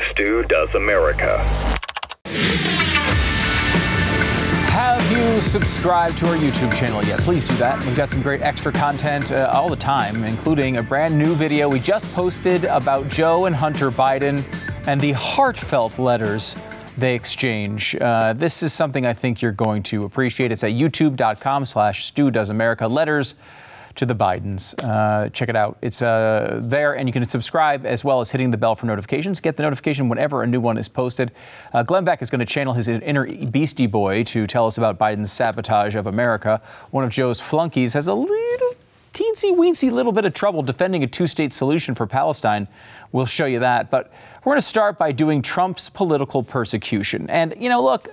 Stu Does America. Have you subscribed to our YouTube channel yet? Please do that. We've got some great extra content uh, all the time, including a brand new video we just posted about Joe and Hunter Biden and the heartfelt letters they exchange. Uh, this is something I think you're going to appreciate. It's at youtube.com slash Stu Does America. Letters to the Bidens. Uh, check it out. It's uh, there, and you can subscribe as well as hitting the bell for notifications. Get the notification whenever a new one is posted. Uh, Glenn Beck is going to channel his inner Beastie Boy to tell us about Biden's sabotage of America. One of Joe's flunkies has a little teensy weensy little bit of trouble defending a two state solution for Palestine. We'll show you that. But we're going to start by doing Trump's political persecution. And, you know, look,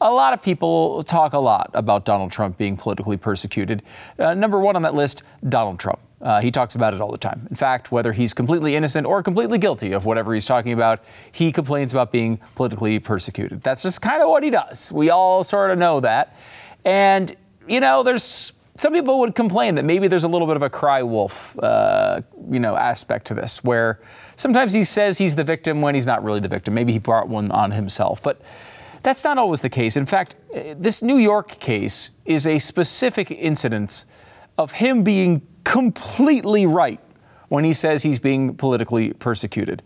a lot of people talk a lot about Donald Trump being politically persecuted. Uh, number one on that list, Donald Trump. Uh, he talks about it all the time. In fact, whether he's completely innocent or completely guilty of whatever he's talking about, he complains about being politically persecuted. That's just kind of what he does. We all sort of know that. And, you know, there's some people would complain that maybe there's a little bit of a cry wolf, uh, you know, aspect to this, where sometimes he says he's the victim when he's not really the victim. Maybe he brought one on himself. But that's not always the case. In fact, eh, this New York case is a specific incidence of him being completely right when he says he's being politically persecuted.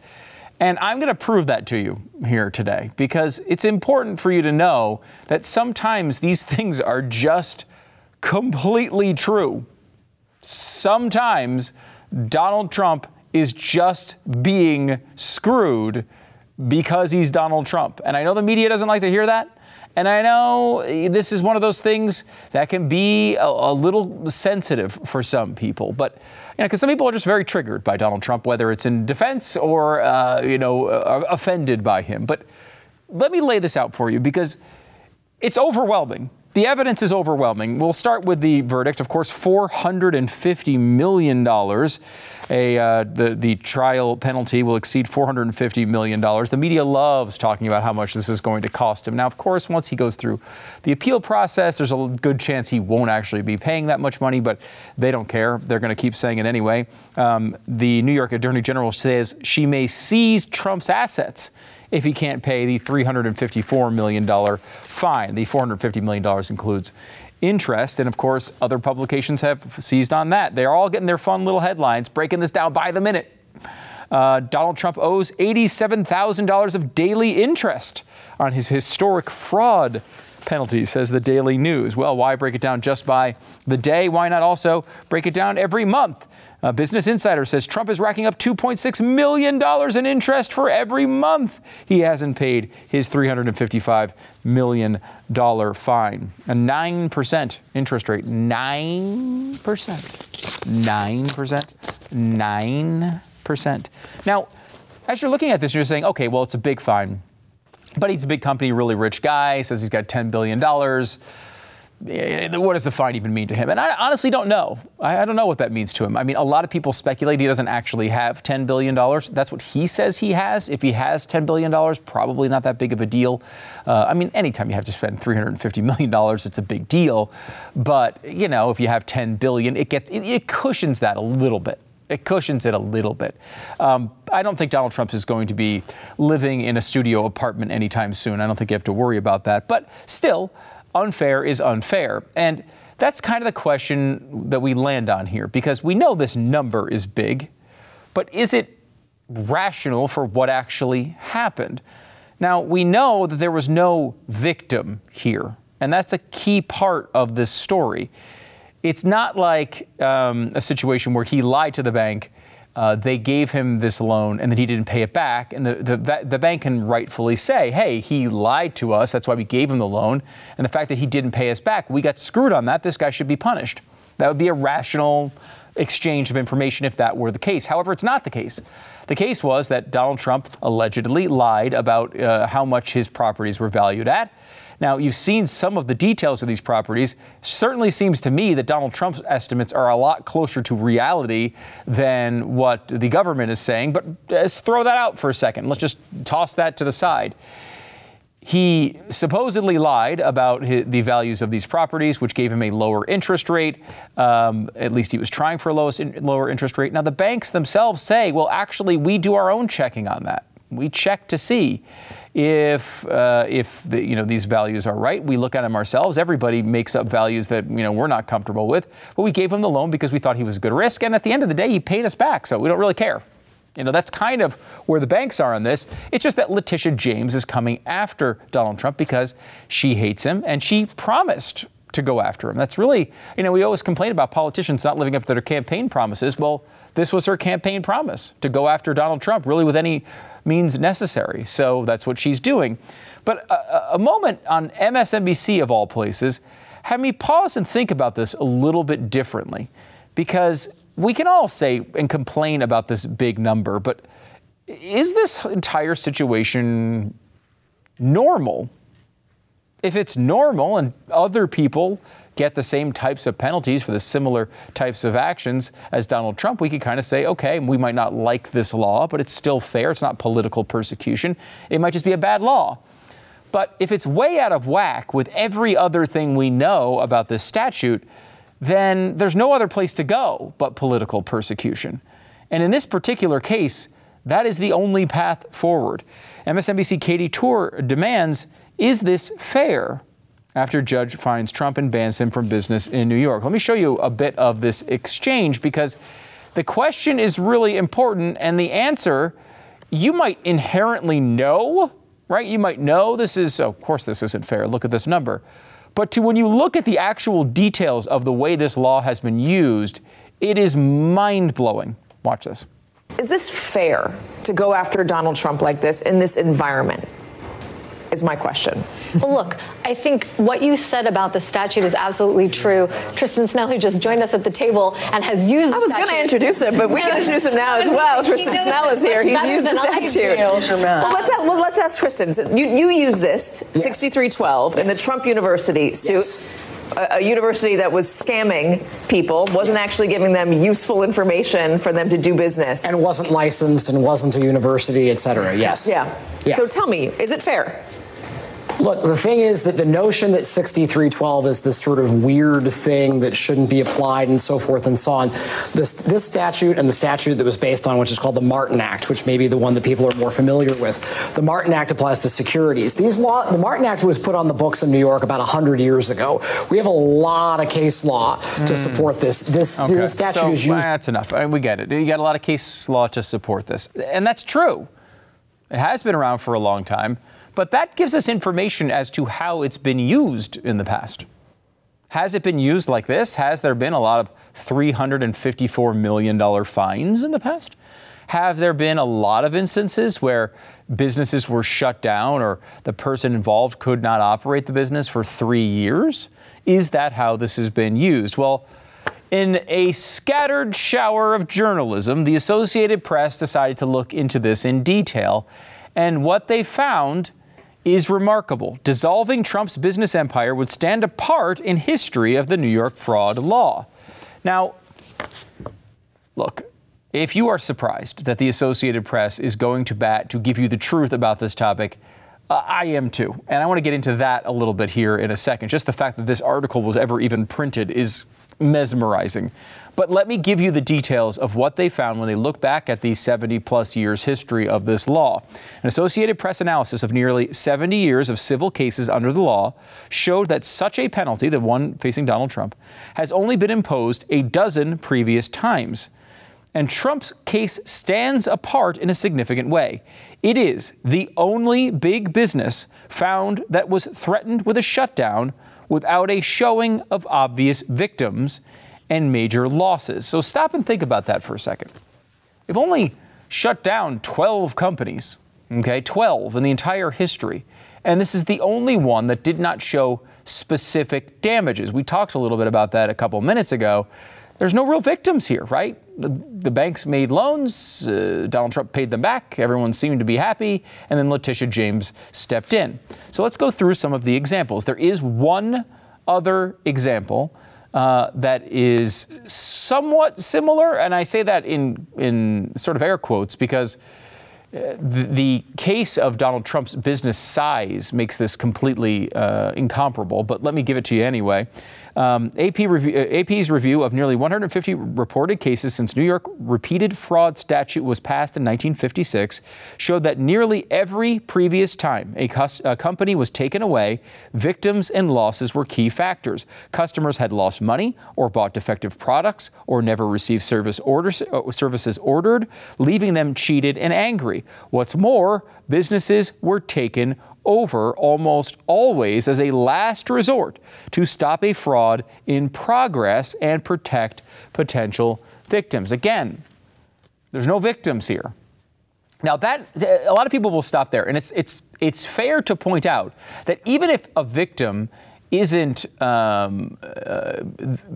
And I'm going to prove that to you here today because it's important for you to know that sometimes these things are just completely true. Sometimes Donald Trump is just being screwed because he's Donald Trump. And I know the media doesn't like to hear that. And I know this is one of those things that can be a, a little sensitive for some people. But, you know, because some people are just very triggered by Donald Trump, whether it's in defense or, uh, you know, uh, offended by him. But let me lay this out for you because it's overwhelming the evidence is overwhelming. We'll start with the verdict. Of course, $450 million. A, uh, the, the trial penalty will exceed $450 million. The media loves talking about how much this is going to cost him. Now, of course, once he goes through the appeal process, there's a good chance he won't actually be paying that much money, but they don't care. They're going to keep saying it anyway. Um, the New York Attorney General says she may seize Trump's assets if he can't pay the $354 million fine. The $450 million includes interest. And of course, other publications have seized on that. They're all getting their fun little headlines, breaking this down by the minute. Uh, Donald Trump owes $87,000 of daily interest on his historic fraud penalty, says the Daily News. Well, why break it down just by the day? Why not also break it down every month? Business Insider says Trump is racking up $2.6 million in interest for every month he hasn't paid his $355 million fine. A 9% interest rate. 9%. 9%. 9%. Now, as you're looking at this, you're saying, okay, well, it's a big fine. But he's a big company, really rich guy, says he's got $10 billion what does the fine even mean to him? And I honestly don't know. I, I, don't know what that means to him. I mean, a lot of people speculate he doesn't actually have $10 billion. That's what he says he has. If he has $10 billion, probably not that big of a deal. Uh, I mean, anytime you have to spend $350 million, it's a big deal. But, you know, if you have 10 billion, it, gets, it, it cushions that a little bit it cushions it a little bit. Um, I don't think Donald Trump is going to be living in a studio apartment anytime soon. I don't think you have to worry about that. But still, unfair is unfair. And that's kind of the question that we land on here because we know this number is big, but is it rational for what actually happened? Now, we know that there was no victim here, and that's a key part of this story. It's not like um, a situation where he lied to the bank uh, they gave him this loan and then he didn't pay it back. And the, the, the bank can rightfully say, hey, he lied to us. That's why we gave him the loan. And the fact that he didn't pay us back, we got screwed on that. This guy should be punished. That would be a rational exchange of information if that were the case. However, it's not the case. The case was that Donald Trump allegedly lied about uh, how much his properties were valued at. Now, you've seen some of the details of these properties. Certainly seems to me that Donald Trump's estimates are a lot closer to reality than what the government is saying. But let's throw that out for a second. Let's just toss that to the side. He supposedly lied about his, the values of these properties, which gave him a lower interest rate. Um, at least he was trying for a lowest in, lower interest rate. Now, the banks themselves say, well, actually, we do our own checking on that. We check to see if uh, if the, you know these values are right. We look at them ourselves. Everybody makes up values that you know we're not comfortable with, but we gave him the loan because we thought he was a good risk, and at the end of the day, he paid us back, so we don't really care. You know, that's kind of where the banks are on this. It's just that Letitia James is coming after Donald Trump because she hates him and she promised to go after him. That's really, you know, we always complain about politicians not living up to their campaign promises. Well, this was her campaign promise to go after Donald Trump, really with any means necessary. So that's what she's doing. But a, a moment on MSNBC, of all places, had me pause and think about this a little bit differently. Because we can all say and complain about this big number, but is this entire situation normal? If it's normal and other people get the same types of penalties for the similar types of actions as Donald Trump, we could kind of say, okay, we might not like this law, but it's still fair. It's not political persecution. It might just be a bad law. But if it's way out of whack with every other thing we know about this statute, then there's no other place to go but political persecution. And in this particular case, that is the only path forward. MSNBC Katy Tur demands is this fair? After judge finds Trump and bans him from business in New York. Let me show you a bit of this exchange because the question is really important and the answer you might inherently know, right? You might know this is, of course, this isn't fair. Look at this number. But to when you look at the actual details of the way this law has been used, it is mind blowing. Watch this. Is this fair to go after Donald Trump like this in this environment? Is my question. well, look, I think what you said about the statute is absolutely true. Tristan Snelly just joined us at the table and has used. I was going to introduce him, but we can introduce him now as well. Tristan Snell is here. He's used the statute. Well, let's ask, well, let's ask Tristan. You, you use this yes. 6312 yes. in the Trump University suit. Yes. A, a, university that was scamming people, wasn't yes. actually giving them useful information for them to do business. And wasn't licensed and wasn't a university, et cetera. Yes. Yeah. yeah. So tell me, is it fair? Look, the thing is that the notion that 6312 is this sort of weird thing that shouldn't be applied and so forth and so on, this, this statute and the statute that was based on, which is called the Martin Act, which may be the one that people are more familiar with, the Martin Act applies to securities. These law, the Martin Act was put on the books in New York about 100 years ago. We have a lot of case law mm. to support this. This, okay. this statute so, is used. That's enough. We get it. You got a lot of case law to support this. And that's true. It has been around for a long time. But that gives us information as to how it's been used in the past. Has it been used like this? Has there been a lot of $354 million fines in the past? Have there been a lot of instances where businesses were shut down or the person involved could not operate the business for three years? Is that how this has been used? Well, in a scattered shower of journalism, the Associated Press decided to look into this in detail. And what they found is remarkable. Dissolving Trump's business empire would stand apart in history of the New York fraud law. Now, look, if you are surprised that the Associated Press is going to bat to give you the truth about this topic, uh, I am too. And I want to get into that a little bit here in a second. Just the fact that this article was ever even printed is mesmerizing. But let me give you the details of what they found when they look back at the 70 plus years history of this law. An Associated Press analysis of nearly 70 years of civil cases under the law showed that such a penalty, the one facing Donald Trump, has only been imposed a dozen previous times. And Trump's case stands apart in a significant way. It is the only big business found that was threatened with a shutdown without a showing of obvious victims and major losses. So stop and think about that for a second. They've only shut down 12 companies, okay, 12 in the entire history. And this is the only one that did not show specific damages. We talked a little bit about that a couple minutes ago. There's no real victims here, right? The, the banks made loans, uh, Donald Trump paid them back, everyone seemed to be happy, and then Letitia James stepped in. So let's go through some of the examples. There is one other example. Uh, that is somewhat similar, and I say that in in sort of air quotes because uh, the, the, case of Donald Trump's business size makes this completely uh, incomparable. But let me give it to you anyway. Um, AP review, uh, AP's review of nearly 150 reported cases since New York repeated fraud statute was passed in 1956 showed that nearly every previous time a, cus- a company was taken away, victims and losses were key factors. Customers had lost money or bought defective products or never received service orders, uh, services ordered, leaving them cheated and angry. What's more, businesses were taken over almost always as a last resort to stop a fraud in progress and protect potential victims. Again, there's no victims here. Now that a lot of people will stop there, and it's it's it's fair to point out that even if a victim isn't um, uh,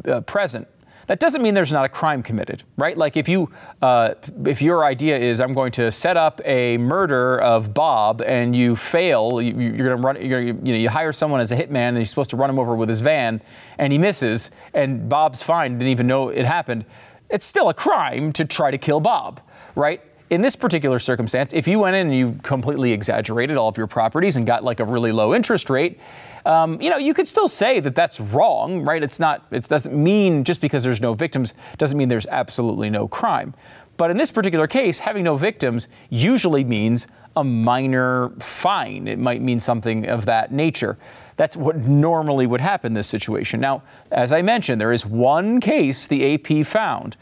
uh, present that doesn't mean there's not a crime committed, right? Like if you, uh, if your idea is I'm going to set up a murder of Bob and you fail, you, are going to run, you're, you know, you hire someone as a hitman and you're supposed to run him over with his van, and he misses, and Bob's fine, didn't even know it happened. It's still a crime to try to kill Bob, right? in this particular circumstance, if you went in and you completely exaggerated all of your properties and got like a really low interest rate, um, you know, you could still say that that's wrong, right? It's not, it doesn't mean just because there's no victims doesn't mean there's absolutely no crime. But in this particular case, having no victims usually means a minor fine. It might mean something of that nature. That's what normally would happen in this situation. Now, as I mentioned, there is one case the AP found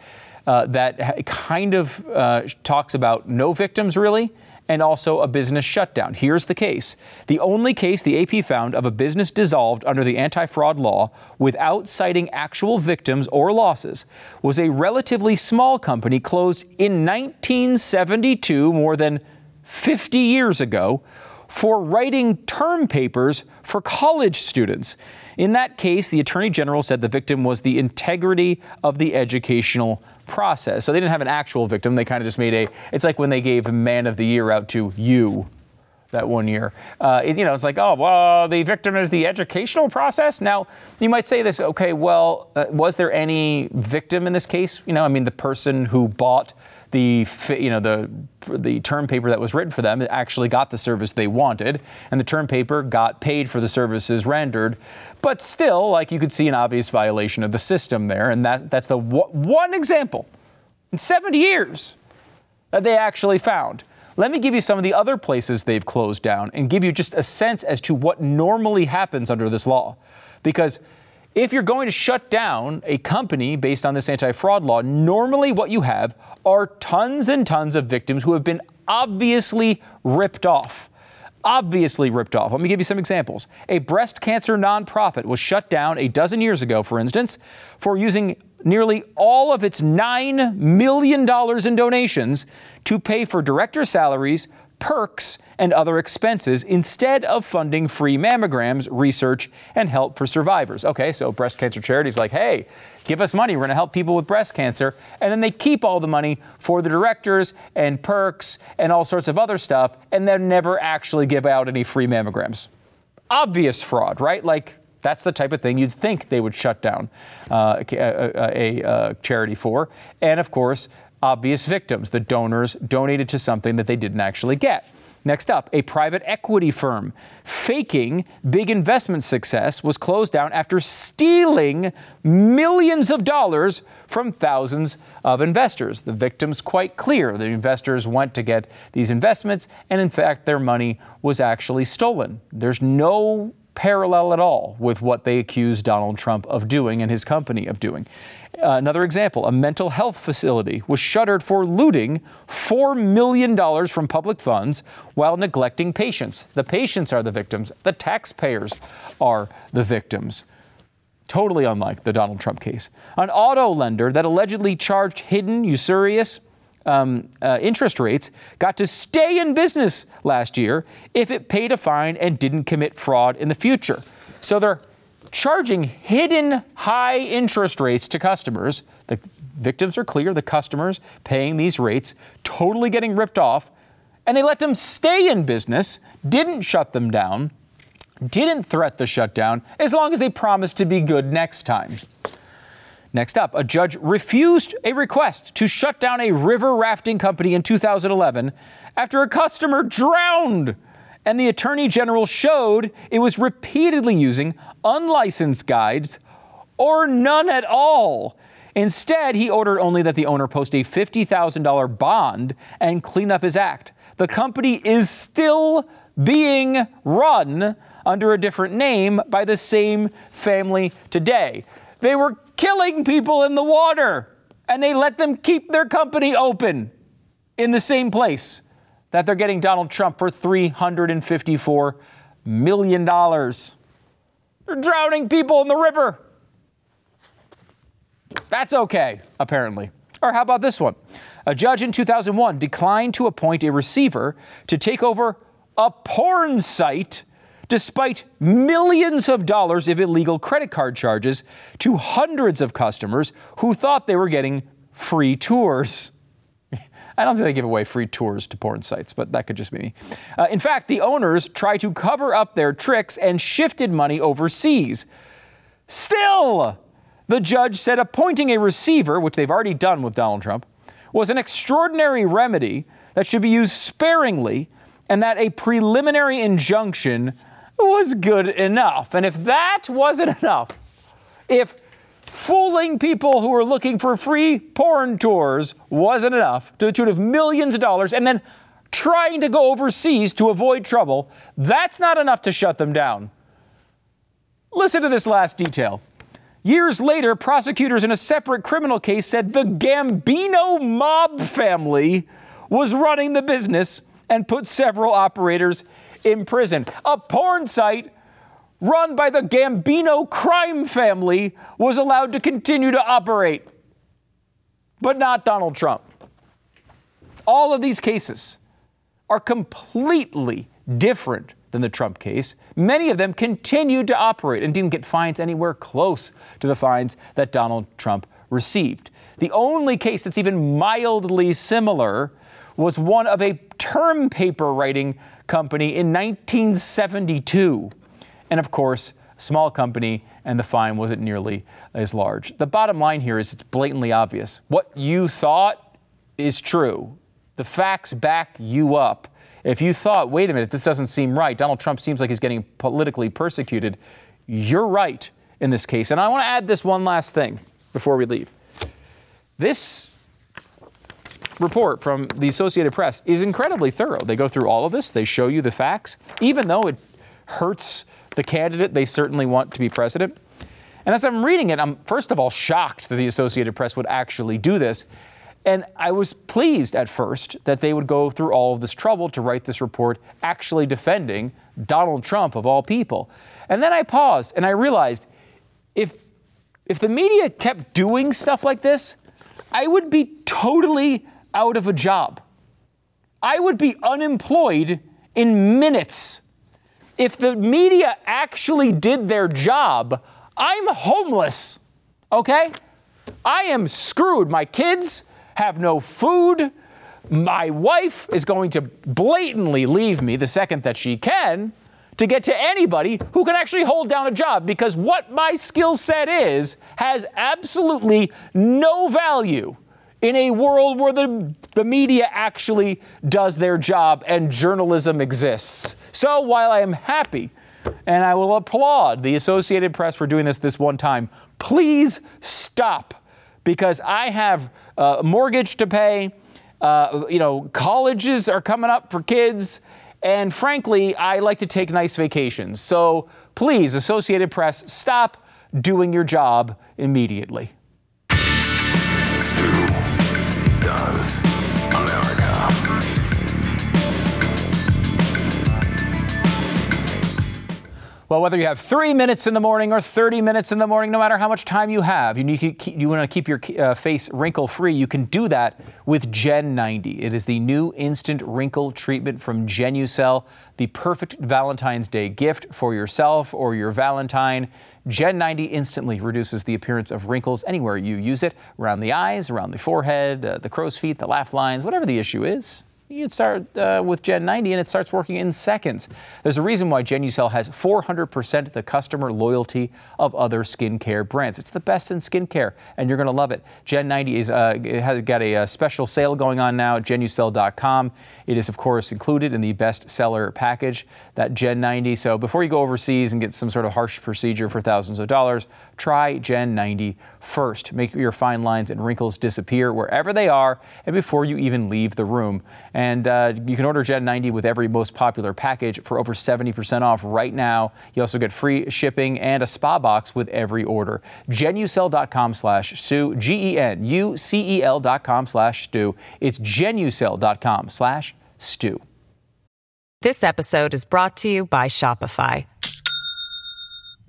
uh, that kind of uh, talks about no victims really and also a business shutdown. Here's the case the only case the AP found of a business dissolved under the anti fraud law without citing actual victims or losses was a relatively small company closed in 1972, more than 50 years ago, for writing term papers for college students. In that case, the Attorney General said the victim was the integrity of the educational process. So they didn't have an actual victim. They kind of just made a, it's like when they gave Man of the Year out to you that one year. Uh, it, you know, it's like, oh, well, the victim is the educational process. Now, you might say this, okay, well, uh, was there any victim in this case? You know, I mean, the person who bought the you know the the term paper that was written for them actually got the service they wanted, and the term paper got paid for the services rendered. But still, like you could see an obvious violation of the system there, and that that's the one example in 70 years that they actually found. Let me give you some of the other places they've closed down and give you just a sense as to what normally happens under this law. Because if you're going to shut down a company based on this anti fraud law, normally what you have are tons and tons of victims who have been obviously ripped off. Obviously ripped off. Let me give you some examples. A breast cancer nonprofit was shut down a dozen years ago, for instance, for using nearly all of its $9 million in donations to pay for director salaries, perks, and other expenses instead of funding free mammograms, research, and help for survivors. Okay, so breast cancer charities like, hey, give us money, we're going to help people with breast cancer. And then they keep all the money for the directors and perks and all sorts of other stuff, and then never actually give out any free mammograms. Obvious fraud, right? Like, that's the type of thing you'd think they would shut down uh, a, a, a, charity for. And of course, obvious victims. The donors donated to something that they didn't actually get. Next up, a private equity firm faking big investment success was closed down after stealing millions of dollars from thousands of investors. The victim's quite clear. The investors went to get these investments, and in fact, their money was actually stolen. There's no parallel at all with what they accused Donald Trump of doing and his company of doing. Uh, another example a mental health facility was shuttered for looting $4 million from public funds while neglecting patients. The patients are the victims, the taxpayers are the victims. Totally unlike the Donald Trump case. An auto lender that allegedly charged hidden, usurious, um, uh, interest rates got to stay in business last year if it paid a fine and didn't commit fraud in the future. So they're charging hidden high interest rates to customers. The victims are clear the customers paying these rates, totally getting ripped off, and they let them stay in business, didn't shut them down, didn't threat the shutdown, as long as they promised to be good next time. Next up, a judge refused a request to shut down a river rafting company in 2011 after a customer drowned. And the attorney general showed it was repeatedly using unlicensed guides or none at all. Instead, he ordered only that the owner post a $50,000 bond and clean up his act. The company is still being run under a different name by the same family today. They were killing people in the water and they let them keep their company open in the same place that they're getting Donald Trump for $354 million. They're drowning people in the river. That's okay, apparently. Or how about this one? A judge in 2001 declined to appoint a receiver to take over a porn site despite millions of dollars of illegal credit card charges to hundreds of customers who thought they were getting free tours. I don't think they give away free tours to porn sites, but that could just be me. Uh, in fact, the owners tried to cover up their tricks and shifted money overseas. Still, the judge said appointing a receiver, which they've already done with Donald Trump, was an extraordinary remedy that should be used sparingly and that a preliminary injunction was good enough. And if that wasn't enough, if fooling people who were looking for free porn tours wasn't enough to the tune of millions of dollars and then trying to go overseas to avoid trouble, that's not enough to shut them down. Listen to this last detail. Years later, prosecutors in a separate criminal case said the Gambino mob family was running the business and put several operators in prison. A porn site run by the Gambino crime family was allowed to continue to operate, but not Donald Trump. All of these cases are completely different than the Trump case. Many of them continued to operate and didn't get fines anywhere close to the fines that Donald Trump received. The only case that's even mildly similar was one of a term paper writing company in 1972. And of course, small company and the fine wasn't nearly as large. The bottom line here is it's blatantly obvious. What you thought is true. The facts back you up. If you thought, wait a minute, this doesn't seem right, Donald Trump seems like he's getting politically persecuted, you're right in this case. And I want to add this one last thing before we leave. This report from the Associated Press is incredibly thorough. They go through all of this, they show you the facts, even though it hurts the candidate they certainly want to be president. And as I'm reading it, I'm first of all shocked that the Associated Press would actually do this. And I was pleased at first that they would go through all of this trouble to write this report actually defending Donald Trump of all people. And then I paused and I realized if if the media kept doing stuff like this, I would be totally out of a job. I would be unemployed in minutes. If the media actually did their job, I'm homeless. Okay? I am screwed. My kids have no food. My wife is going to blatantly leave me the second that she can to get to anybody who can actually hold down a job because what my skill set is has absolutely no value in a world where the, the media actually does their job and journalism exists. So while I am happy and I will applaud the Associated Press for doing this this one time, please stop because I have a mortgage to pay. Uh, you know, colleges are coming up for kids. And frankly, I like to take nice vacations. So please, Associated Press, stop doing your job immediately. Whether you have three minutes in the morning or 30 minutes in the morning, no matter how much time you have, you, keep, you want to keep your uh, face wrinkle free, you can do that with Gen 90. It is the new instant wrinkle treatment from Genucel, the perfect Valentine's Day gift for yourself or your Valentine. Gen 90 instantly reduces the appearance of wrinkles anywhere you use it around the eyes, around the forehead, uh, the crow's feet, the laugh lines, whatever the issue is you start uh, with Gen 90 and it starts working in seconds. There's a reason why Genucel has 400% the customer loyalty of other skincare brands. It's the best in skincare, and you're going to love it. Gen 90 is uh, has got a, a, uh, special sale going on now at genucel.com. It is, of course, included in the bestseller package, that Gen 90. So before you go overseas and get some sort of harsh procedure for thousands of dollars, try Gen 90 first. Make your fine lines and wrinkles disappear wherever they are and before you even leave the room. And uh, you can order Gen 90 with every most popular package for over 70% off right now. You also get free shipping and a spa box with every order. Genucel.com slash Stu, G-E-N-U-C-E-L dot com slash Stu. It's Genucel.com slash Stu. This episode is brought to you by Shopify.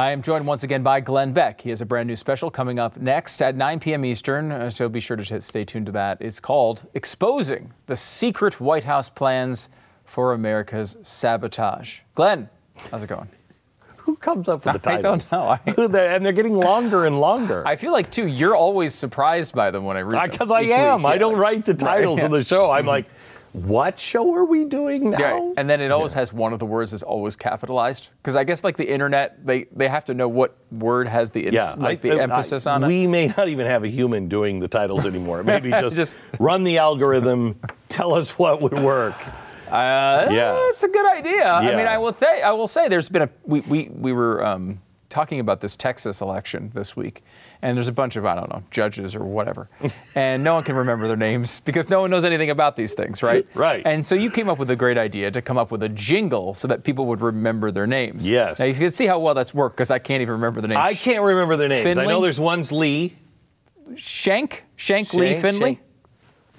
I am joined once again by Glenn Beck. He has a brand new special coming up next at 9 p.m. Eastern, uh, so be sure to stay tuned to that. It's called Exposing the Secret White House Plans for America's Sabotage. Glenn, how's it going? Who comes up with the titles? I don't know. and they're getting longer and longer. I feel like, too, you're always surprised by them when I read them. Because I am. I don't write the titles right, yeah. of the show. I'm mm-hmm. like, what show are we doing now? Yeah, and then it always yeah. has one of the words is always capitalized because I guess like the internet, they they have to know what word has the inf- yeah, like I, the I, emphasis I, on it. We may not even have a human doing the titles anymore. Maybe just, just run the algorithm, tell us what would work. Uh, yeah, it's a good idea. Yeah. I mean, I will say I will say there's been a we we we were. Um, talking about this Texas election this week, and there's a bunch of I don't know judges or whatever, and no one can remember their names because no one knows anything about these things, right? right. And so you came up with a great idea to come up with a jingle so that people would remember their names. Yes. Now you can see how well that's worked because I can't even remember the names. I can't remember their names. Finley? I know there's one's Lee. Shank, Shank, Shank Lee Finley. Shank.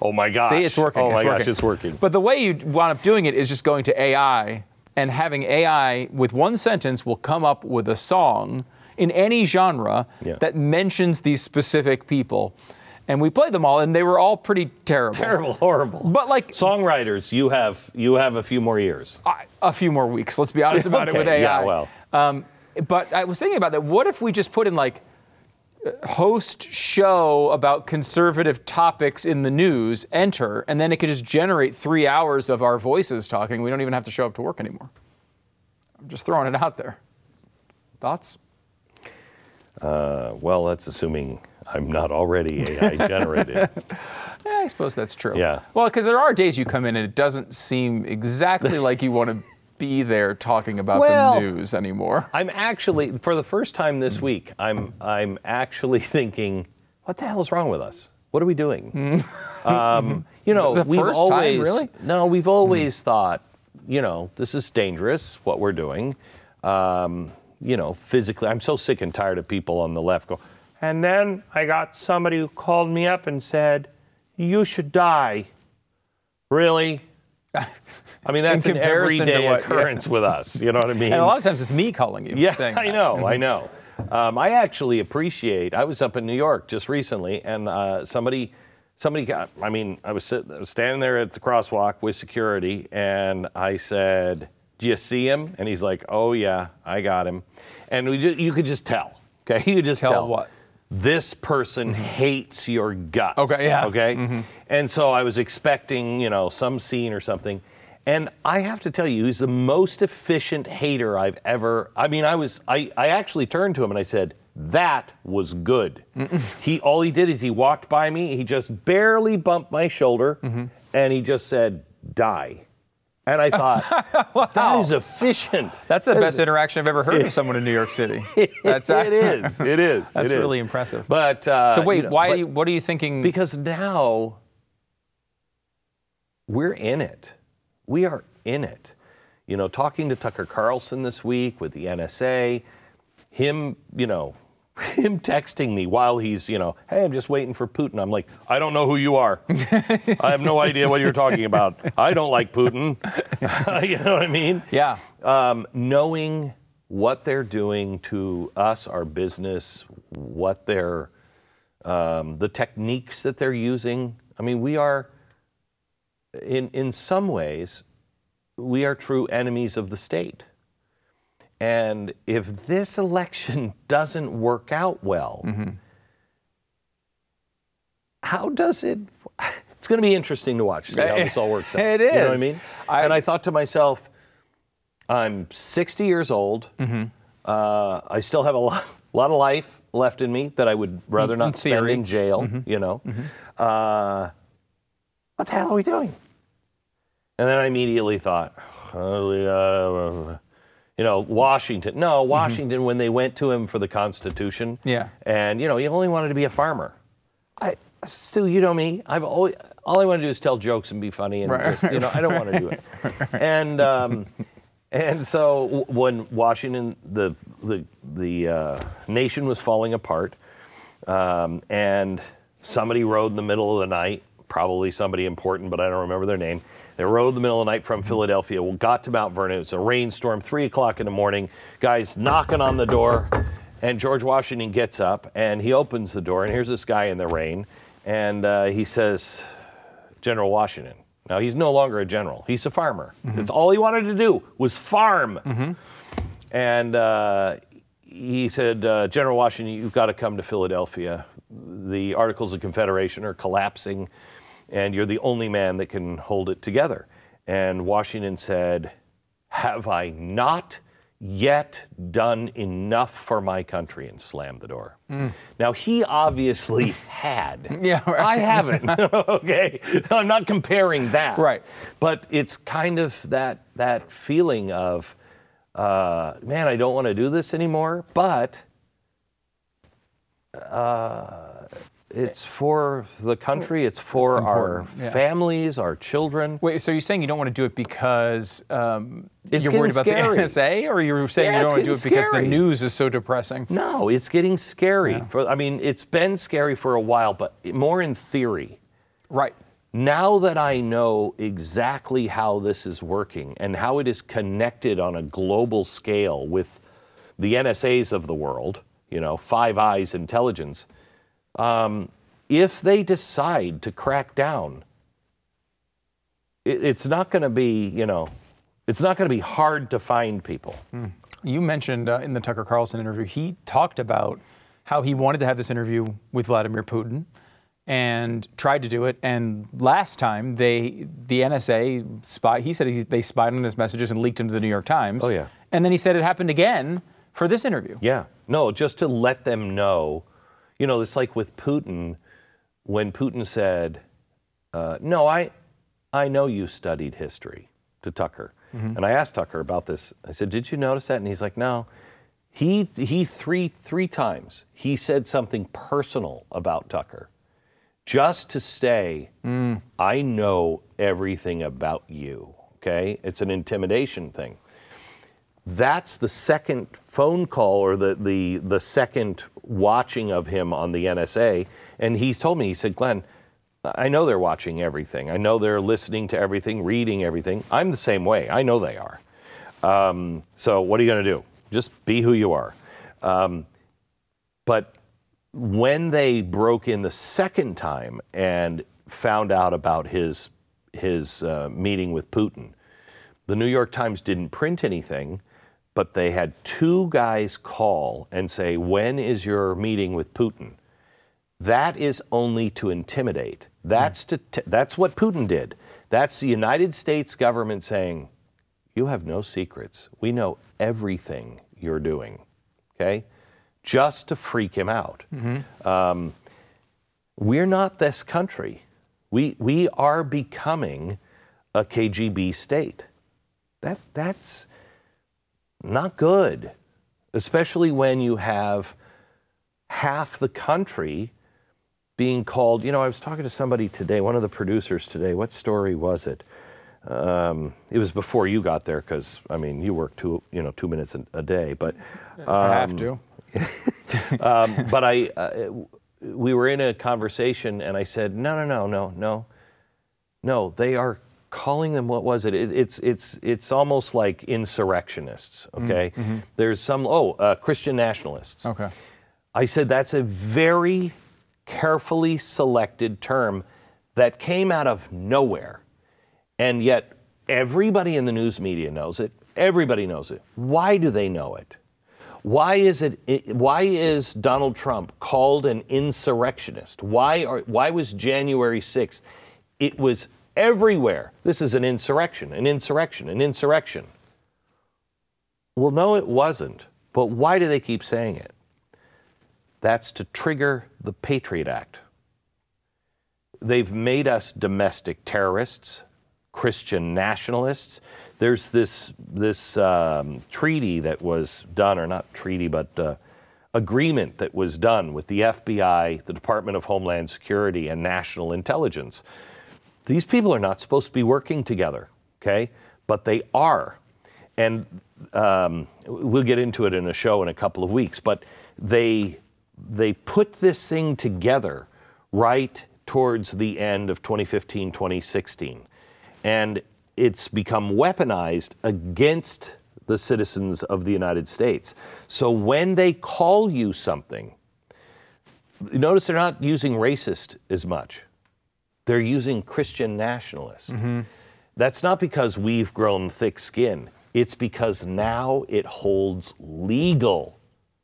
Oh my gosh. See, it's working. Oh it's my working. gosh, it's working. But the way you wound up doing it is just going to AI and having AI with one sentence will come up with a song in any genre yeah. that mentions these specific people. And we played them all, and they were all pretty terrible. Terrible, horrible. But like songwriters, you have you have a few more years. a few more weeks. Let's be honest about okay, it with AI. Yeah, well. Um, but I was thinking about that. What if we just put in like host show about conservative topics in the news, enter, and then it could just generate three hours of our voices talking. We don't even have to show up to work anymore. I'm just throwing it out there. Thoughts? Uh, well, that's assuming I'm not already AI generated. yeah, I suppose that's true. Yeah. Well, because there are days you come in and it doesn't seem exactly like you want to be there talking about well, the news anymore. I'm actually, for the first time this week, I'm I'm actually thinking, what the hell is wrong with us? What are we doing? um, you know, the we've first always time, really? no, we've always mm. thought, you know, this is dangerous. What we're doing. Um, you know, physically. I'm so sick and tired of people on the left go. And then I got somebody who called me up and said, "You should die." Really? I mean, that's an everyday what, occurrence yeah. with us. You know what I mean? And a lot of times it's me calling you. Yeah, I know, I know. Um, I actually appreciate. I was up in New York just recently, and uh, somebody, somebody got. I mean, I was, sit, I was standing there at the crosswalk with security, and I said, "Do you see him?" And he's like, "Oh yeah, I got him." and just, you could just tell. Okay, you could just tell, tell. what this person mm-hmm. hates your guts. Okay, yeah. Okay, mm-hmm. and so I was expecting, you know, some scene or something. And I have to tell you, he's the most efficient hater I've ever. I mean, I was. I, I actually turned to him and I said, "That was good." he all he did is he walked by me. He just barely bumped my shoulder, mm-hmm. and he just said, "Die." And I thought, wow. that is efficient. That's the That best is- interaction I've ever heard from someone in New York City. That's it is. It is. That's it is. really impressive. But uh, so wait, you know, why? but- what are you thinking? Because now we're in it. We are in it. You know, talking to Tucker Carlson this week with the NSA, him, you know, him texting me while he's, you know, hey, I'm just waiting for Putin. I'm like, I don't know who you are. I have no idea what you're talking about. I don't like Putin. you know what I mean? yeah. um, knowing what they're doing to us, our business, what they're, um, the techniques that they're using. I mean, we are, in in some ways, we are true enemies of the state. And if this election doesn't work out well, how does it? It's going to be interesting to watch. See how this all works out. It You know what I mean? I- and I thought to myself, I'm 60 years old. Mm-hmm. Uh, I still have a lot, lot of life left in me that I would rather not spend theory. in jail. Mm-hmm. You know, uh, what the hell are we doing? And then I immediately thought, oh, yeah, uh, you know, Washington. No, Washington. When they went to him for the Constitution, Mm-hmm. Yeah. and you know, he only wanted to be a farmer. I still, you know me. I've always all I want to do is tell jokes and be funny, and Right. just, you know, I don't want to do it. And um, and so when Washington, the the the uh, nation was falling apart, um, and somebody rode in the middle of the night, probably somebody important, but I don't remember their name. They rode in the middle of the night from Philadelphia, well, got to Mount Vernon. It was a rainstorm, three o'clock in the morning. Guys knocking on the door, and George Washington gets up and he opens the door, and here's this guy in the rain, and uh, he says, General Washington. Now he's no longer a general; he's a farmer. That's all he wanted to do was farm. And uh, he said, uh, General Washington, you've got to come to Philadelphia. The Articles of Confederation are collapsing, and you're the only man that can hold it together. And Washington said, Have I not yet done enough for my country? And slammed the door. Now, he obviously had. Yeah, right. I haven't. okay. I'm not comparing that. Right. But it's kind of that, that feeling of, uh, man, I don't want to do this anymore, but uh, it's for the country, it's for It's our yeah. families, our children. Wait, so you're saying you don't want to do it because um, you're worried about getting the. NSA, or you're saying Yeah, you don't want to do it getting because the news is so depressing? No, it's getting scary. For I mean, it's been scary for a while, but more in theory. Right. Now that I know exactly how this is working and how it is connected on a global scale with the NSAs of the world, you know, Five Eyes intelligence, um, if they decide to crack down, it, it's not going to be, you know, it's not going to be hard to find people. You mentioned uh, in the Tucker Carlson interview, he talked about how he wanted to have this interview with Vladimir Putin and tried to do it. And last time, they the NSA spy. He said he, they spied on his messages and leaked into the New York Times. Oh, yeah. And then he said it happened again for this interview. Yeah. No, just to let them know. You know, it's like with Putin, when Putin said, uh, No, I, I know you studied history to Tucker. And I asked Tucker about this. I said, Did you notice that? And he's like, No. He, he three, three times, he said something personal about Tucker just to say, I know everything about you. Okay? It's an intimidation thing that's the second phone call or the, the, the second watching of him on the NSA. And he's told me, he said, Glenn, I know they're watching everything. I know they're listening to everything, reading everything. I'm the same way. I know they are. Um, so what are you going to do? Just be who you are. Um, but when they broke in the second time and found out about his his uh, meeting with Putin, the New York Times didn't print anything, but they had two guys call and say, "When is your meeting with Putin?" That is only to intimidate. That's to t- that's what Putin did. That's the United States government saying, "You have no secrets. We know everything you're doing." Okay? Just to freak him out. Um, we're not this country. We, we are becoming a KGB state. That that's not good, especially when you have half the country being called. You know, I was talking to somebody today, one of the producers today. What story was it? Um, it was before you got there because I mean you work two you know two minutes a, day, but I have to. um, but I uh, we were in a conversation and I said no no no no no no they are calling them what was it, it it's it's it's almost like insurrectionists okay there's some oh uh, Christian nationalists Okay. I said that's a very carefully selected term that came out of nowhere. And yet everybody in the news media knows it. Everybody knows it. Why do they know it? Why is it it- why is Donald Trump called an insurrectionist? Why are why was January 6th? It was everywhere. This is an insurrection, an insurrection, an insurrection. Well, no, it wasn't. But why do they keep saying it? That's to trigger the Patriot Act. They've made us domestic terrorists, Christian nationalists. There's this this um, treaty that was done, or not treaty, but uh, agreement that was done with the FBI, the Department of Homeland Security, and National Intelligence. These people are not supposed to be working together, okay? But they are, and um, we'll get into it in a show in a couple of weeks. But they they put this thing together right towards the end of 2015, 2016. And it's become weaponized against the citizens of the United States. So when they call you something, notice they're not using racist as much. They're using Christian nationalist. That's not because we've grown thick skin. It's because now it holds legal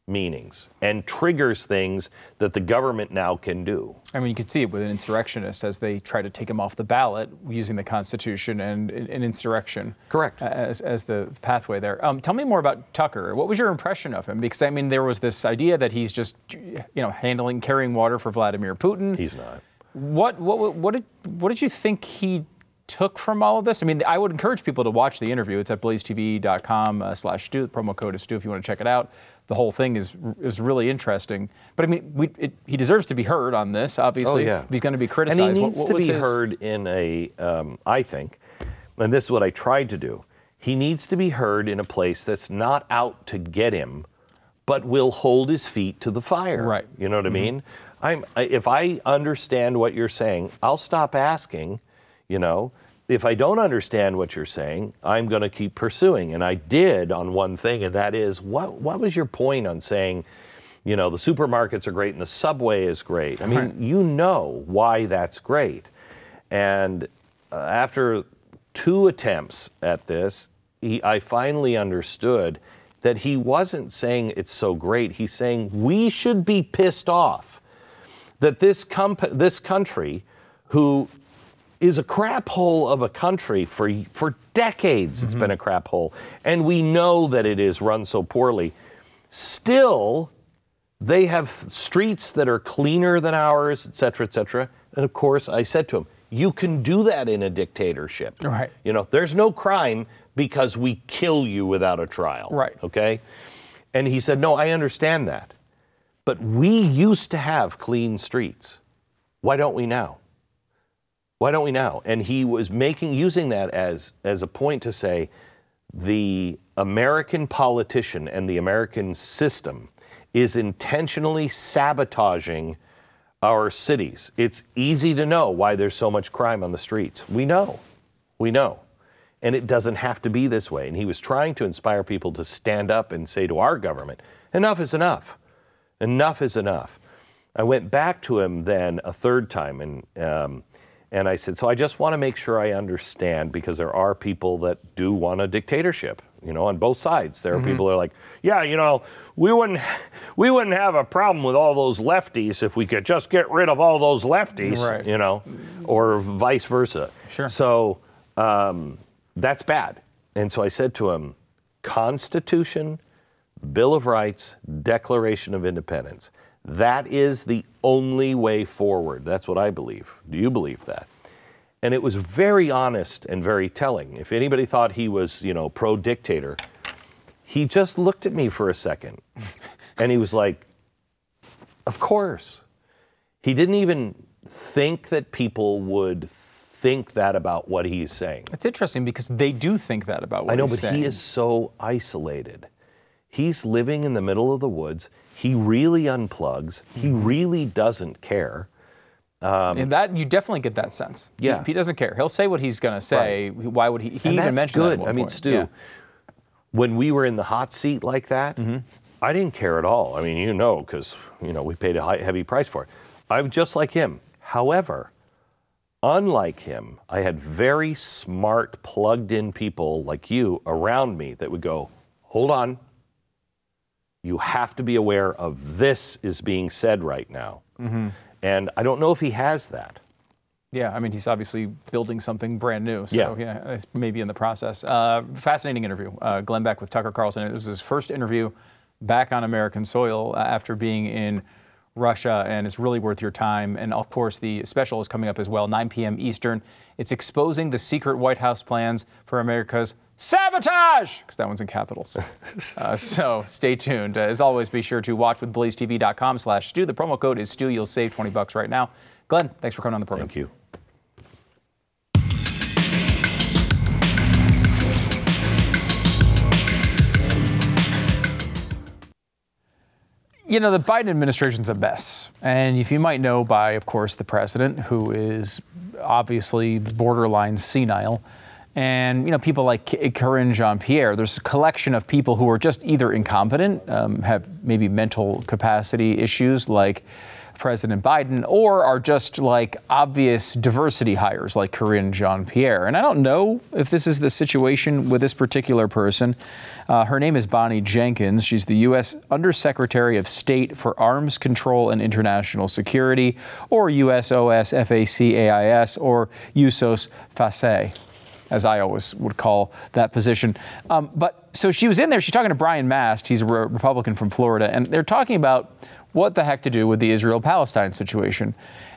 meanings and triggers things that the government now can do. I mean, you can see it with an insurrectionist as they try to take him off the ballot using the Constitution and an insurrection. Correct. As, as the pathway there. Um, tell me more about Tucker. What was your impression of him? Because, I mean, there was this idea that he's just, you know, handling, carrying water for Vladimir Putin. He's not. What, what, what, did, what did you think he took from all of this? I mean, I would encourage people to watch the interview. It's at blazetv.com uh, slash Stu. The promo code is Stu if you want to check it out. The whole thing is is really interesting. But I mean, we, it, he deserves to be heard on this, obviously. Oh, yeah. He's going to be criticized. And he What- needs what to was be his- heard in a, um, I think, and this is what I tried to do. He needs to be heard in a place that's not out to get him, but will hold his feet to the fire. Right. You know what I mean? I'm, if I understand what you're saying, I'll stop asking. You know, if I don't understand what you're saying, I'm going to keep pursuing. And I did on one thing, and that is, what what was your point on saying? you know, the supermarkets are great and the subway is great. I mean, you know why that's great. And uh, after two attempts at this, he, I finally understood that he wasn't saying it's so great. He's saying we should be pissed off that this, comp- this country, who is a crap hole of a country for, for decades, it's mm-hmm. been a crap hole, and we know that it is run so poorly, still they have streets that are cleaner than ours, et cetera, et cetera. And of course, I said to him, you can do that in a dictatorship. Right. You know, there's no crime because we kill you without a trial. Right. Okay. And he said, no, I understand that. But we used to have clean streets. Why don't we now? Why don't we now? And he was making using that as as a point to say the American politician and the American system is intentionally sabotaging our cities. It's easy to know why there's so much crime on the streets. We know. We know. And it doesn't have to be this way. And he was trying to inspire people to stand up and say to our government, enough is enough. Enough is enough. I went back to him then a third time and um, and I said, so I just want to make sure I understand because there are people that do want a dictatorship. You know, on both sides, there are people that are like, yeah, you know, we wouldn't we wouldn't have a problem with all those lefties if we could just get rid of all those lefties. Right. You know, or vice versa. Sure. So um, that's bad. And so I said to him, Constitution, Bill of Rights, Declaration of Independence. That is the only way forward. That's what I believe. Do you believe that? And it was very honest and very telling. If anybody thought he was, you know, pro dictator, he just looked at me for a second and he was like, Of course. He didn't even think that people would think that about what he's saying. It's interesting because they do think that about what I know, but saying. he is so isolated. He's living in the middle of the woods. He really unplugs. He Mm-hmm. really doesn't care. and that you definitely get that sense. He- Yeah. he, doesn't care. He'll say what he's going to say. Why would he? He and even mentioned that good. one I mean, point. Stu, Yeah. when we were in the hot seat like that, Mm-hmm. I didn't care at all. I mean, you know, because you know we paid a high, heavy price for it. I'm just like him. However, unlike him, I had very smart, plugged-in people like you around me that would go, "Hold on, you have to be aware of this is being said right now." Mm-hmm. And I don't know if he has that. Yeah, I mean, he's obviously building something brand new. So, Yeah. yeah, it's maybe in the process. Uh, fascinating interview. Uh, Glenn Beck with Tucker Carlson. It was his first interview back on American soil uh, after being in Russia, and it's really worth your time. And of course, the special is coming up as well, 9 p.m. Eastern. It's exposing the secret White House plans for America's sabotage, because that one's in capitals. uh, so stay tuned. Uh, as always, be sure to watch with blazetv.com slash Stu. The promo code is Stu. You'll save 20 bucks right now. Glenn, thanks for coming on the program. Thank you. You know, the Biden administration's a mess. And if you might know by, of course, the president, who is obviously borderline senile, and, you know, people like Karine Jean-Pierre, there's a collection of people who are just either incompetent, um, have maybe mental capacity issues like President Biden, or are just like obvious diversity hires like Karine Jean-Pierre. And I don't know if this is the situation with this particular person. Uh, her name is Bonnie Jenkins. She's the U.S. Undersecretary of State for Arms Control and International Security, or USOS FACAIS, or USOS FACE as I always would call that position. Um, but so she was in there. She's talking to Brian Mast. He's a re- Republican from Florida, and they're talking about what the heck to do with the Israel-Palestine situation.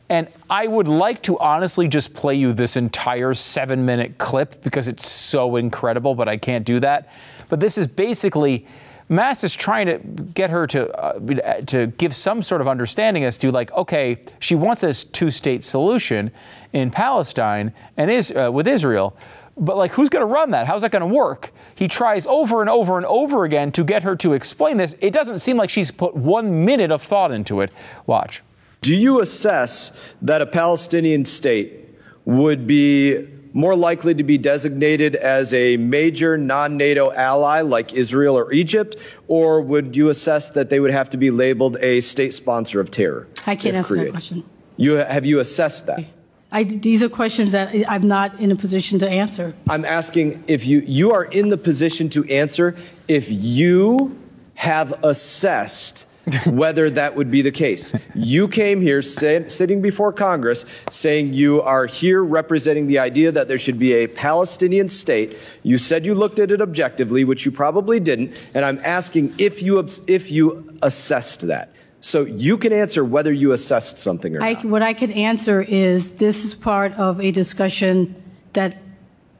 And I would like to honestly just play you this entire seven-minute clip because it's so incredible, but I can't do that. But this is basically. Mast is trying to get her to uh, to give some sort of understanding as to like, okay, she wants a two-state solution in Palestine and is uh, with Israel, but like, who's going to run that? How's that going to work? He tries over and over and over again to get her to explain this. It doesn't seem like she's put one minute of thought into it. Watch. Do you assess that a Palestinian state would be more likely to be designated as a major non NATO ally like Israel or Egypt, or would you assess that they would have to be labeled a state sponsor of terror? I can't if answer that question. You, have you assessed that? I, these are questions that I'm not in a position to answer. I'm asking if you you are in the position to answer if you have assessed whether that would be the case. You came here sa- sitting before Congress saying you are here representing the idea that there should be a Palestinian state. You said you looked at it objectively, which you probably didn't, and I'm asking if you if you assessed that. So you can answer whether you assessed something or I, not. what I can answer is this is part of a discussion that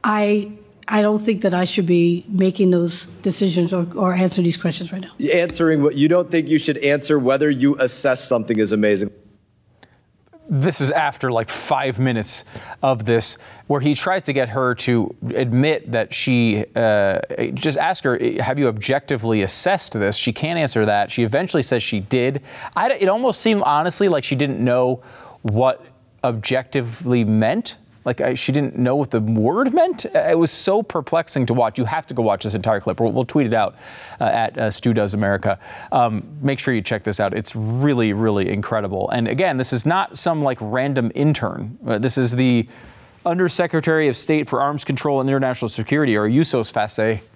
I I don't think that I should be making those decisions or, or answer these questions right now. Answering what you don't think you should answer whether you assess something is amazing. This is after like five minutes of this, where he tries to get her to admit that she uh, just ask her, "Have you objectively assessed this?" She can't answer that. She eventually says she did. I, it almost seemed honestly like she didn't know what objectively meant. Like I, she didn't know what the word meant. It was so perplexing to watch. You have to go watch this entire clip. We'll, we'll tweet it out uh, at uh, Stu Does America. Um, make sure you check this out. It's really, really incredible. And again, this is not some like random intern. Uh, this is the Undersecretary of State for Arms Control and International Security, or USOS FACE.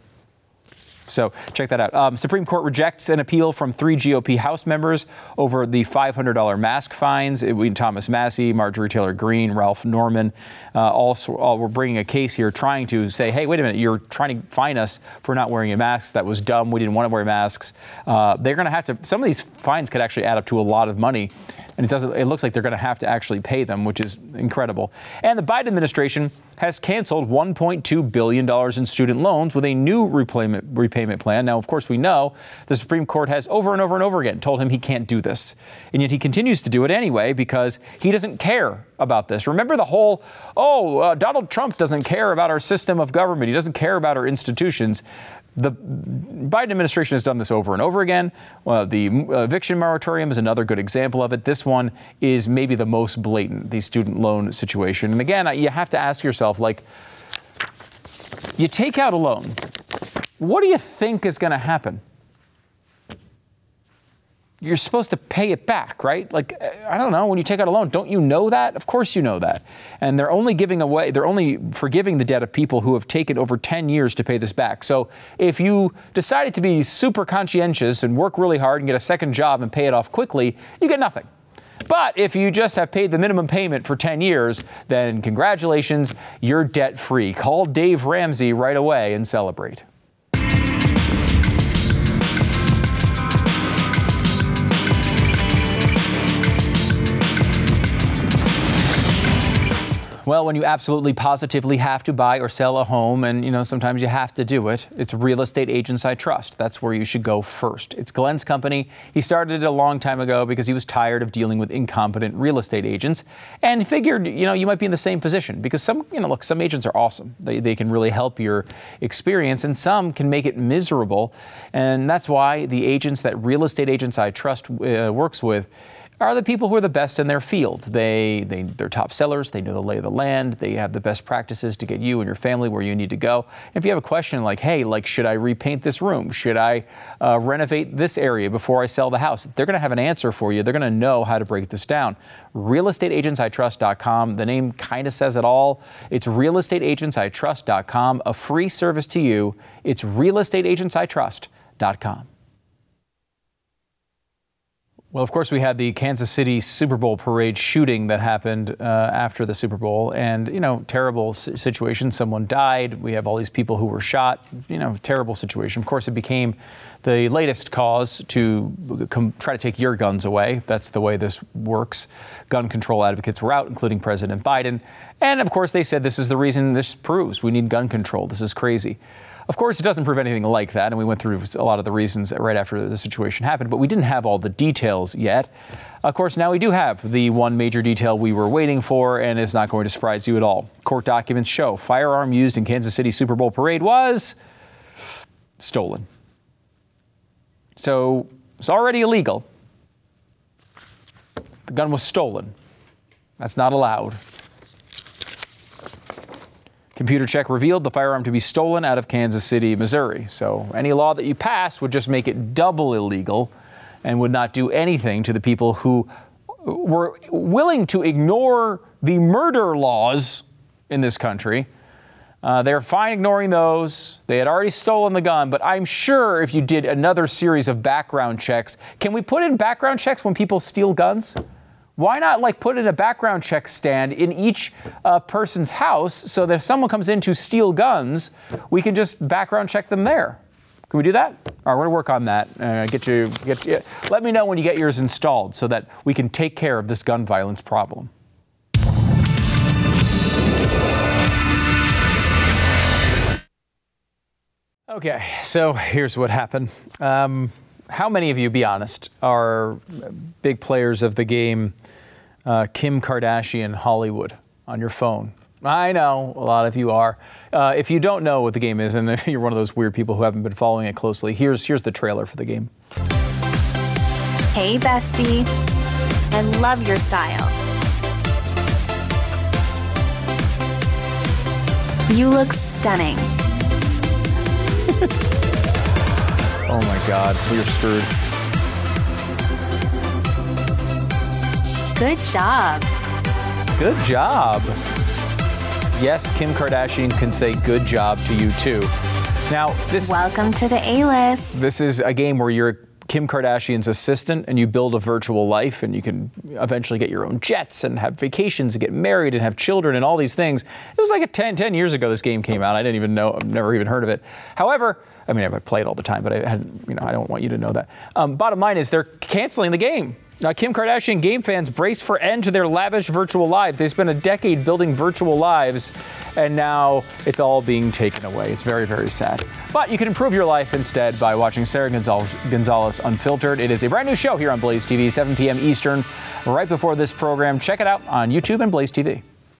So check that out. Um, Supreme Court rejects an appeal from three GOP House members over the $500 mask fines. It, Thomas Massie, Marjorie Taylor Greene, Ralph Norman, uh, also all were bringing a case here trying to say, hey, wait a minute, you're trying to fine us for not wearing a mask. That was dumb. We didn't want to wear masks. Uh, they're going to have to, some of these fines could actually add up to a lot of money and it doesn't. It looks like they're going to have to actually pay them, which is incredible. And the Biden administration has canceled 1.2 billion dollars in student loans with a new repayment repayment plan. Now, of course, we know the Supreme Court has over and over and over again told him he can't do this, and yet he continues to do it anyway because he doesn't care about this. Remember the whole, oh, uh, Donald Trump doesn't care about our system of government. He doesn't care about our institutions. The Biden administration has done this over and over again. Uh, the eviction moratorium is another good example of it. This one is maybe the most blatant, the student loan situation. And again, you have to ask yourself, like, you take out a loan, what do you think is going to happen? you're supposed to pay it back, right? Like, I don't know, when you take out a loan, don't you know that? Of course you know that. And they're only giving away, they're only forgiving the debt of people who have taken over 10 years to pay this back. So if you decided to be super conscientious and work really hard and get a second job and pay it off quickly, you get nothing. But if you just have paid the minimum payment for 10 years, then congratulations, you're debt free. Call Dave Ramsey right away and celebrate. Well, when you absolutely positively have to buy or sell a home, and you know sometimes you have to do it, it's Real Estate Agents I Trust. That's where you should go first. It's Glenn's company. He started it a long time ago because he was tired of dealing with incompetent real estate agents, and figured you know you might be in the same position because some you know look some agents are awesome. They they can really help your experience, and some can make it miserable, and that's why the agents that Real Estate Agents I Trust uh, works with are the people who are the best in their field. They, they, they're top sellers, they know the lay of the land, they have the best practices to get you and your family where you need to go. If you have a question like, hey, like, should I repaint this room? Should I uh, renovate this area before I sell the house? They're going to have an answer for you. They're going to know how to break this down. RealestateAgentsITrust.com. The name kind of says it all. It's RealestateAgentsITrust.com, a free service to you. It's RealestateAgentsITrust.com. Well, of course, we had the Kansas City Super Bowl parade shooting that happened uh, after the Super Bowl, and you know, terrible situation. Someone died. We have all these people who were shot. You know, terrible situation. Of course, it became the latest cause to com- try to take your guns away. That's the way this works. Gun control advocates were out, including President Biden, and of course, they said this is the reason this proves we need gun control. This is crazy. Of course, it doesn't prove anything like that, and we went through a lot of the reasons right after the situation happened, but we didn't have all the details yet. Of course, now we do have the one major detail we were waiting for, and it's not going to surprise you at all. Court documents show firearm used in Kansas City Super Bowl parade was stolen. So it's already illegal. The gun was stolen. That's not allowed. Computer check revealed the firearm to be stolen out of Kansas City, Missouri. So any law that you pass would just make it double illegal and would not do anything to the people who were willing to ignore the murder laws in this country. Uh, they're fine ignoring those. They had already stolen the gun, but I'm sure if you did another series of background checks, can we put in background checks when people steal guns? Why not like put in a background check stand in each uh, person's house so that if someone comes in to steal guns, we can just background check them there? Can we do that? All right, we're gonna work on that. Uh, get you, get you, let me know when you get yours installed so that we can take care of this gun violence problem. Okay, so here's what happened. Um, how many of you, be honest, are big players of the game uh, Kim Kardashian Hollywood on your phone? I know a lot of you are. Uh, if you don't know what the game is, and you're one of those weird people who haven't been following it closely, here's here's the trailer for the game. Hey, bestie, I love your style. You look stunning. Oh my God, we're screwed. Good job. Good job. Yes, Kim Kardashian can say good job to you too. Now, this Welcome to the A list. this is a game where you're Kim Kardashian's assistant and you build a virtual life and you can eventually get your own jets and have vacations and get married and have children and all these things. It was like a 10, 10 years ago this game came out. I didn't even know, I've never even heard of it. However, I mean, I play it all the time, but I had, you know, I don't want you to know that. Um, bottom line is they're canceling the game. Now, Kim Kardashian game fans brace for end to their lavish virtual lives. They spent a decade building virtual lives, and now it's all being taken away. It's very, very sad. But you can improve your life instead by watching Sara Gonzales, Gonzales Unfiltered. It is a brand new show here on Blaze TV, 7 p.m. Eastern, right before this program. Check it out on YouTube and Blaze TV.